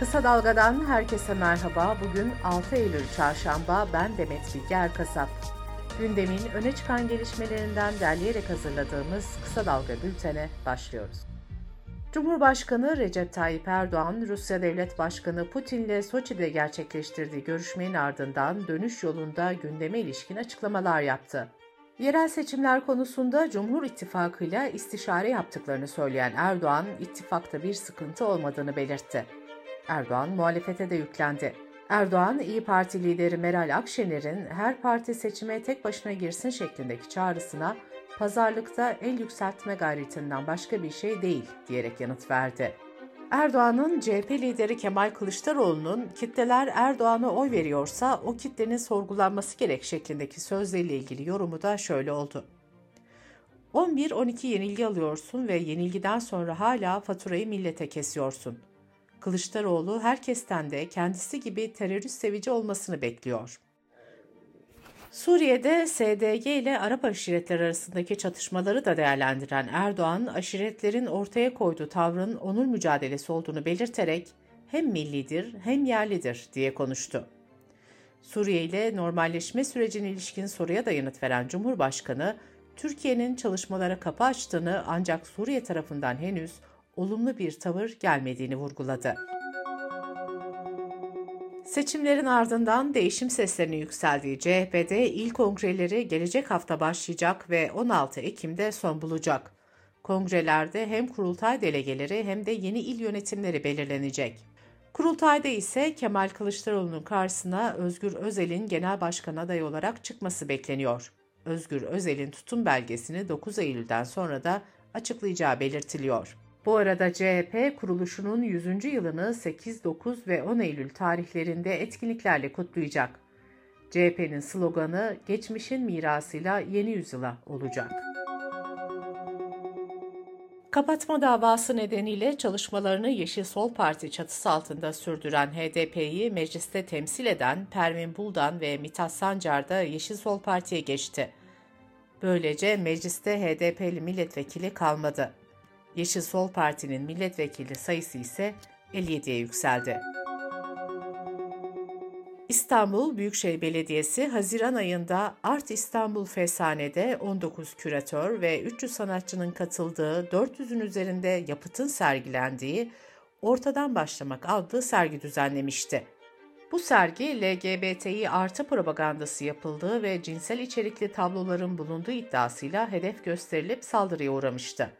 Kısa Dalga'dan herkese merhaba. Bugün 6 Eylül Çarşamba. Ben Demet Bilge Erkasap. Gündemin öne çıkan gelişmelerinden derleyerek hazırladığımız Kısa Dalga bültene başlıyoruz. Cumhurbaşkanı Recep Tayyip Erdoğan, Rusya Devlet Başkanı Putin ile Soçi'de gerçekleştirdiği görüşmenin ardından dönüş yolunda gündeme ilişkin açıklamalar yaptı. Yerel seçimler konusunda Cumhur İttifakı ile istişare yaptıklarını söyleyen Erdoğan, ittifakta bir sıkıntı olmadığını belirtti. Erdoğan muhalefete de yüklendi. Erdoğan, İyi Parti lideri Meral Akşener'in her parti seçime tek başına girsin şeklindeki çağrısına pazarlıkta el yükseltme gayretinden başka bir şey değil diyerek yanıt verdi. Erdoğan'ın CHP lideri Kemal Kılıçdaroğlu'nun kitleler Erdoğan'a oy veriyorsa o kitlenin sorgulanması gerek şeklindeki sözleriyle ilgili yorumu da şöyle oldu. 11-12 yenilgi alıyorsun ve yenilgiden sonra hala faturayı millete kesiyorsun. Kılıçdaroğlu herkesten de kendisi gibi terörist sevici olmasını bekliyor. Suriye'de SDG ile Arap aşiretleri arasındaki çatışmaları da değerlendiren Erdoğan, aşiretlerin ortaya koyduğu tavrın onur mücadelesi olduğunu belirterek hem millidir hem yerlidir diye konuştu. Suriye ile normalleşme sürecine ilişkin soruya da yanıt veren Cumhurbaşkanı, Türkiye'nin çalışmalara kapı açtığını ancak Suriye tarafından henüz olumlu bir tavır gelmediğini vurguladı. Seçimlerin ardından değişim seslerinin yükseldiği CHP'de il kongreleri gelecek hafta başlayacak ve 16 Ekim'de son bulacak. Kongrelerde hem kurultay delegeleri hem de yeni il yönetimleri belirlenecek. Kurultayda ise Kemal Kılıçdaroğlu'nun karşısına Özgür Özel'in genel başkan adayı olarak çıkması bekleniyor. Özgür Özel'in tutum belgesini 9 Eylül'den sonra da açıklayacağı belirtiliyor. Bu arada CHP kuruluşunun 100. yılını 8, 9 ve 10 Eylül tarihlerinde etkinliklerle kutlayacak. CHP'nin sloganı geçmişin mirasıyla yeni yüzyıla olacak. Kapatma davası nedeniyle çalışmalarını Yeşil Sol Parti çatısı altında sürdüren HDP'yi mecliste temsil eden Pervin Buldan ve Mithat Sancar da Yeşil Sol Parti'ye geçti. Böylece mecliste HDP'li milletvekili kalmadı. Yeşil Sol Parti'nin milletvekili sayısı ise 57'ye yükseldi. İstanbul Büyükşehir Belediyesi Haziran ayında Art İstanbul Fesane'de 19 küratör ve 300 sanatçının katıldığı 400'ün üzerinde yapıtın sergilendiği Ortadan Başlamak adlı sergi düzenlemişti. Bu sergi LGBTİ artı propagandası yapıldığı ve cinsel içerikli tabloların bulunduğu iddiasıyla hedef gösterilip saldırıya uğramıştı.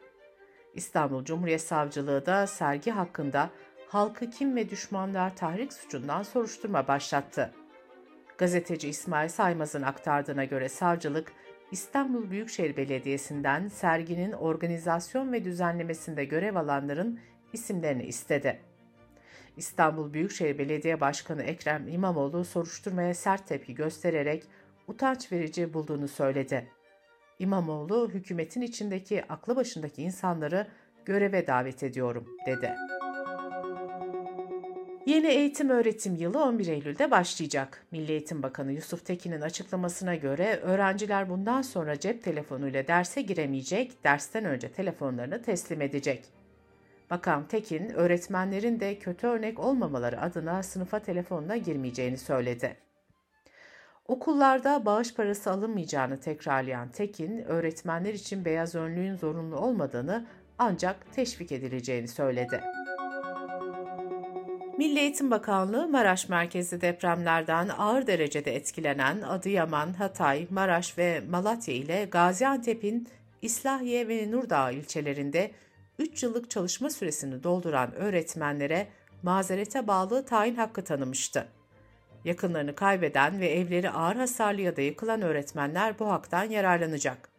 İstanbul Cumhuriyet Savcılığı da sergi hakkında halkı kim ve düşmanlar tahrik suçundan soruşturma başlattı. Gazeteci İsmail Saymaz'ın aktardığına göre savcılık, İstanbul Büyükşehir Belediyesi'nden serginin organizasyon ve düzenlemesinde görev alanların isimlerini istedi. İstanbul Büyükşehir Belediye Başkanı Ekrem İmamoğlu soruşturmaya sert tepki göstererek utanç verici bulduğunu söyledi. İmamoğlu hükümetin içindeki aklı başındaki insanları göreve davet ediyorum dedi. Yeni eğitim öğretim yılı 11 Eylül'de başlayacak. Milli Eğitim Bakanı Yusuf Tekin'in açıklamasına göre öğrenciler bundan sonra cep telefonuyla derse giremeyecek, dersten önce telefonlarını teslim edecek. Bakan Tekin, öğretmenlerin de kötü örnek olmamaları adına sınıfa telefonla girmeyeceğini söyledi. Okullarda bağış parası alınmayacağını tekrarlayan Tekin, öğretmenler için beyaz önlüğün zorunlu olmadığını ancak teşvik edileceğini söyledi. Milli Eğitim Bakanlığı Maraş merkezli depremlerden ağır derecede etkilenen Adıyaman, Hatay, Maraş ve Malatya ile Gaziantep'in İslahiye ve Nurdağ ilçelerinde 3 yıllık çalışma süresini dolduran öğretmenlere mazerete bağlı tayin hakkı tanımıştı. Yakınlarını kaybeden ve evleri ağır hasarlı ya da yıkılan öğretmenler bu haktan yararlanacak.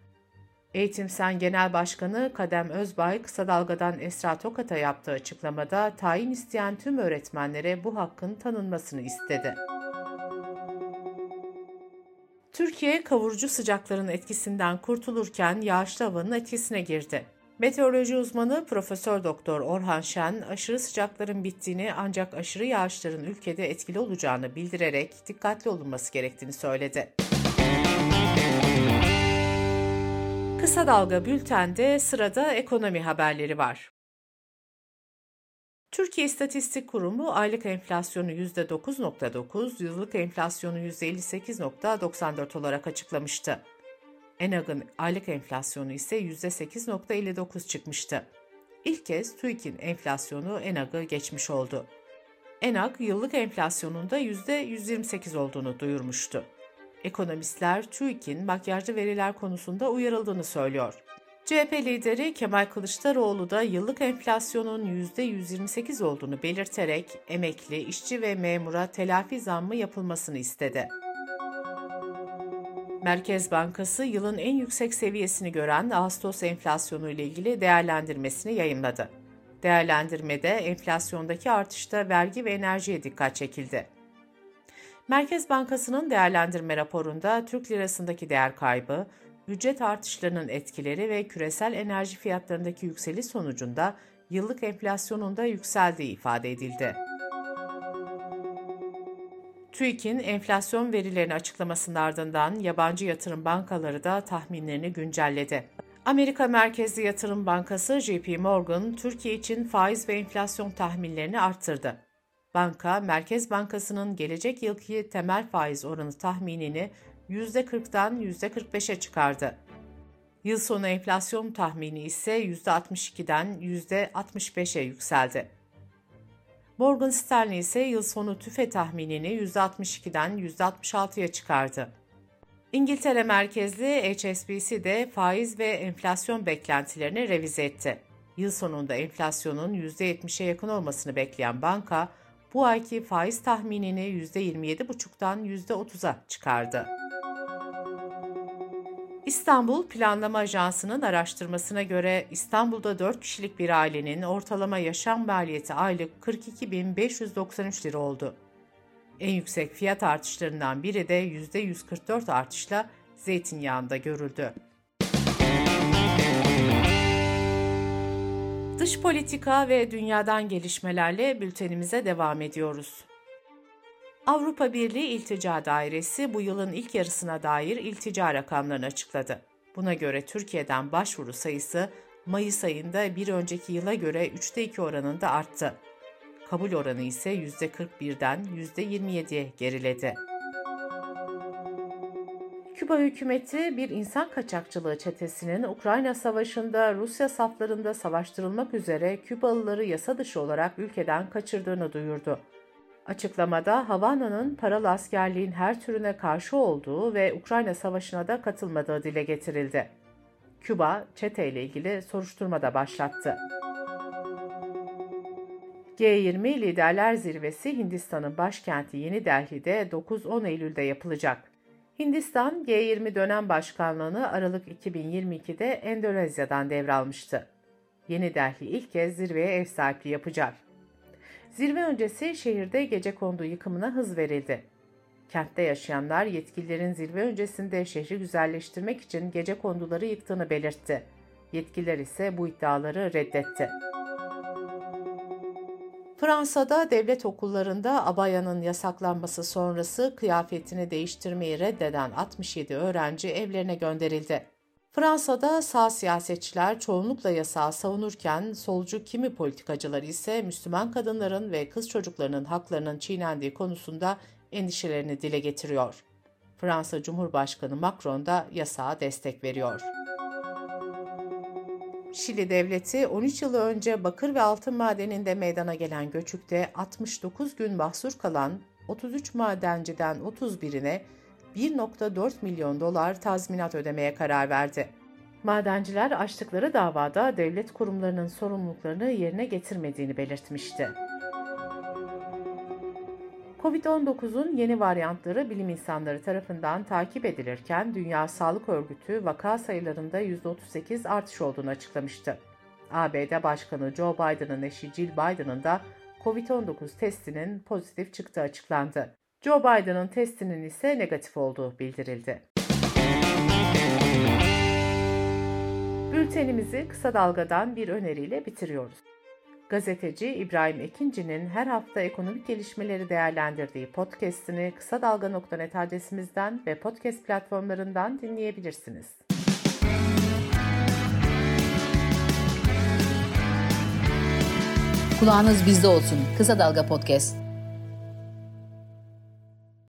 Eğitim Sen Genel Başkanı Kadem Özbay kısa dalgadan Esra Tokat'a yaptığı açıklamada tayin isteyen tüm öğretmenlere bu hakkın tanınmasını istedi. Türkiye kavurucu sıcakların etkisinden kurtulurken yağışlı havanın etkisine girdi. Meteoroloji uzmanı Profesör Doktor Orhan Şen, aşırı sıcakların bittiğini ancak aşırı yağışların ülkede etkili olacağını bildirerek dikkatli olunması gerektiğini söyledi. Kısa Dalga Bülten'de sırada ekonomi haberleri var. Türkiye İstatistik Kurumu aylık enflasyonu %9.9, yıllık enflasyonu %58.94 olarak açıklamıştı. ENAG'ın aylık enflasyonu ise %8.59 çıkmıştı. İlk kez TÜİK'in enflasyonu ENAG'ı geçmiş oldu. ENAG yıllık enflasyonunda %128 olduğunu duyurmuştu. Ekonomistler TÜİK'in makyajlı veriler konusunda uyarıldığını söylüyor. CHP lideri Kemal Kılıçdaroğlu da yıllık enflasyonun %128 olduğunu belirterek emekli, işçi ve memura telafi zammı yapılmasını istedi. Merkez Bankası yılın en yüksek seviyesini gören Ağustos enflasyonu ile ilgili değerlendirmesini yayımladı. Değerlendirmede enflasyondaki artışta vergi ve enerjiye dikkat çekildi. Merkez Bankası'nın değerlendirme raporunda Türk lirasındaki değer kaybı, ücret artışlarının etkileri ve küresel enerji fiyatlarındaki yükseliş sonucunda yıllık enflasyonunda yükseldiği ifade edildi. TÜİK'in enflasyon verilerini açıklamasının ardından yabancı yatırım bankaları da tahminlerini güncelledi. Amerika merkezli yatırım bankası JP Morgan, Türkiye için faiz ve enflasyon tahminlerini arttırdı. Banka, Merkez Bankası'nın gelecek yılki temel faiz oranı tahminini %40'dan %45'e çıkardı. Yıl sonu enflasyon tahmini ise %62'den %65'e yükseldi. Morgan Stanley ise yıl sonu tüfe tahminini %62'den %66'ya çıkardı. İngiltere merkezli HSBC de faiz ve enflasyon beklentilerini revize etti. Yıl sonunda enflasyonun %70'e yakın olmasını bekleyen banka, bu ayki faiz tahminini %27,5'tan %30'a çıkardı. İstanbul Planlama Ajansı'nın araştırmasına göre İstanbul'da 4 kişilik bir ailenin ortalama yaşam maliyeti aylık 42.593 lira oldu. En yüksek fiyat artışlarından biri de %144 artışla zeytinyağında görüldü. Dış politika ve dünyadan gelişmelerle bültenimize devam ediyoruz. Avrupa Birliği İltica Dairesi bu yılın ilk yarısına dair iltica rakamlarını açıkladı. Buna göre Türkiye'den başvuru sayısı Mayıs ayında bir önceki yıla göre 3'te 2 oranında arttı. Kabul oranı ise %41'den %27'ye geriledi. Küba hükümeti bir insan kaçakçılığı çetesinin Ukrayna Savaşı'nda Rusya saflarında savaştırılmak üzere Kübalıları yasa dışı olarak ülkeden kaçırdığını duyurdu. Açıklamada Havana'nın paralı askerliğin her türüne karşı olduğu ve Ukrayna Savaşı'na da katılmadığı dile getirildi. Küba, çete ile ilgili soruşturma da başlattı. G20 Liderler Zirvesi Hindistan'ın başkenti Yeni Delhi'de 9-10 Eylül'de yapılacak. Hindistan, G20 dönem başkanlığını Aralık 2022'de Endonezya'dan devralmıştı. Yeni Delhi ilk kez zirveye ev sahipliği yapacak. Zirve öncesi şehirde gece kondu yıkımına hız verildi. Kentte yaşayanlar yetkililerin zirve öncesinde şehri güzelleştirmek için gece konduları yıktığını belirtti. Yetkililer ise bu iddiaları reddetti. Fransa'da devlet okullarında abayanın yasaklanması sonrası kıyafetini değiştirmeyi reddeden 67 öğrenci evlerine gönderildi. Fransa'da sağ siyasetçiler çoğunlukla yasağı savunurken solcu kimi politikacılar ise Müslüman kadınların ve kız çocuklarının haklarının çiğnendiği konusunda endişelerini dile getiriyor. Fransa Cumhurbaşkanı Macron da yasağa destek veriyor. Şili devleti 13 yıl önce bakır ve altın madeninde meydana gelen göçükte 69 gün mahsur kalan 33 madenciden 31'ine 1.4 milyon dolar tazminat ödemeye karar verdi. Madenciler açtıkları davada devlet kurumlarının sorumluluklarını yerine getirmediğini belirtmişti. Covid-19'un yeni varyantları bilim insanları tarafından takip edilirken Dünya Sağlık Örgütü vaka sayılarında %38 artış olduğunu açıklamıştı. ABD Başkanı Joe Biden'ın eşi Jill Biden'ın da COVID-19 testinin pozitif çıktığı açıklandı. Joe Biden'ın testinin ise negatif olduğu bildirildi. Bültenimizi kısa dalgadan bir öneriyle bitiriyoruz. Gazeteci İbrahim Ekinci'nin her hafta ekonomik gelişmeleri değerlendirdiği podcast'ini kısa dalga.net adresimizden ve podcast platformlarından dinleyebilirsiniz. Kulağınız bizde olsun. Kısa Dalga Podcast.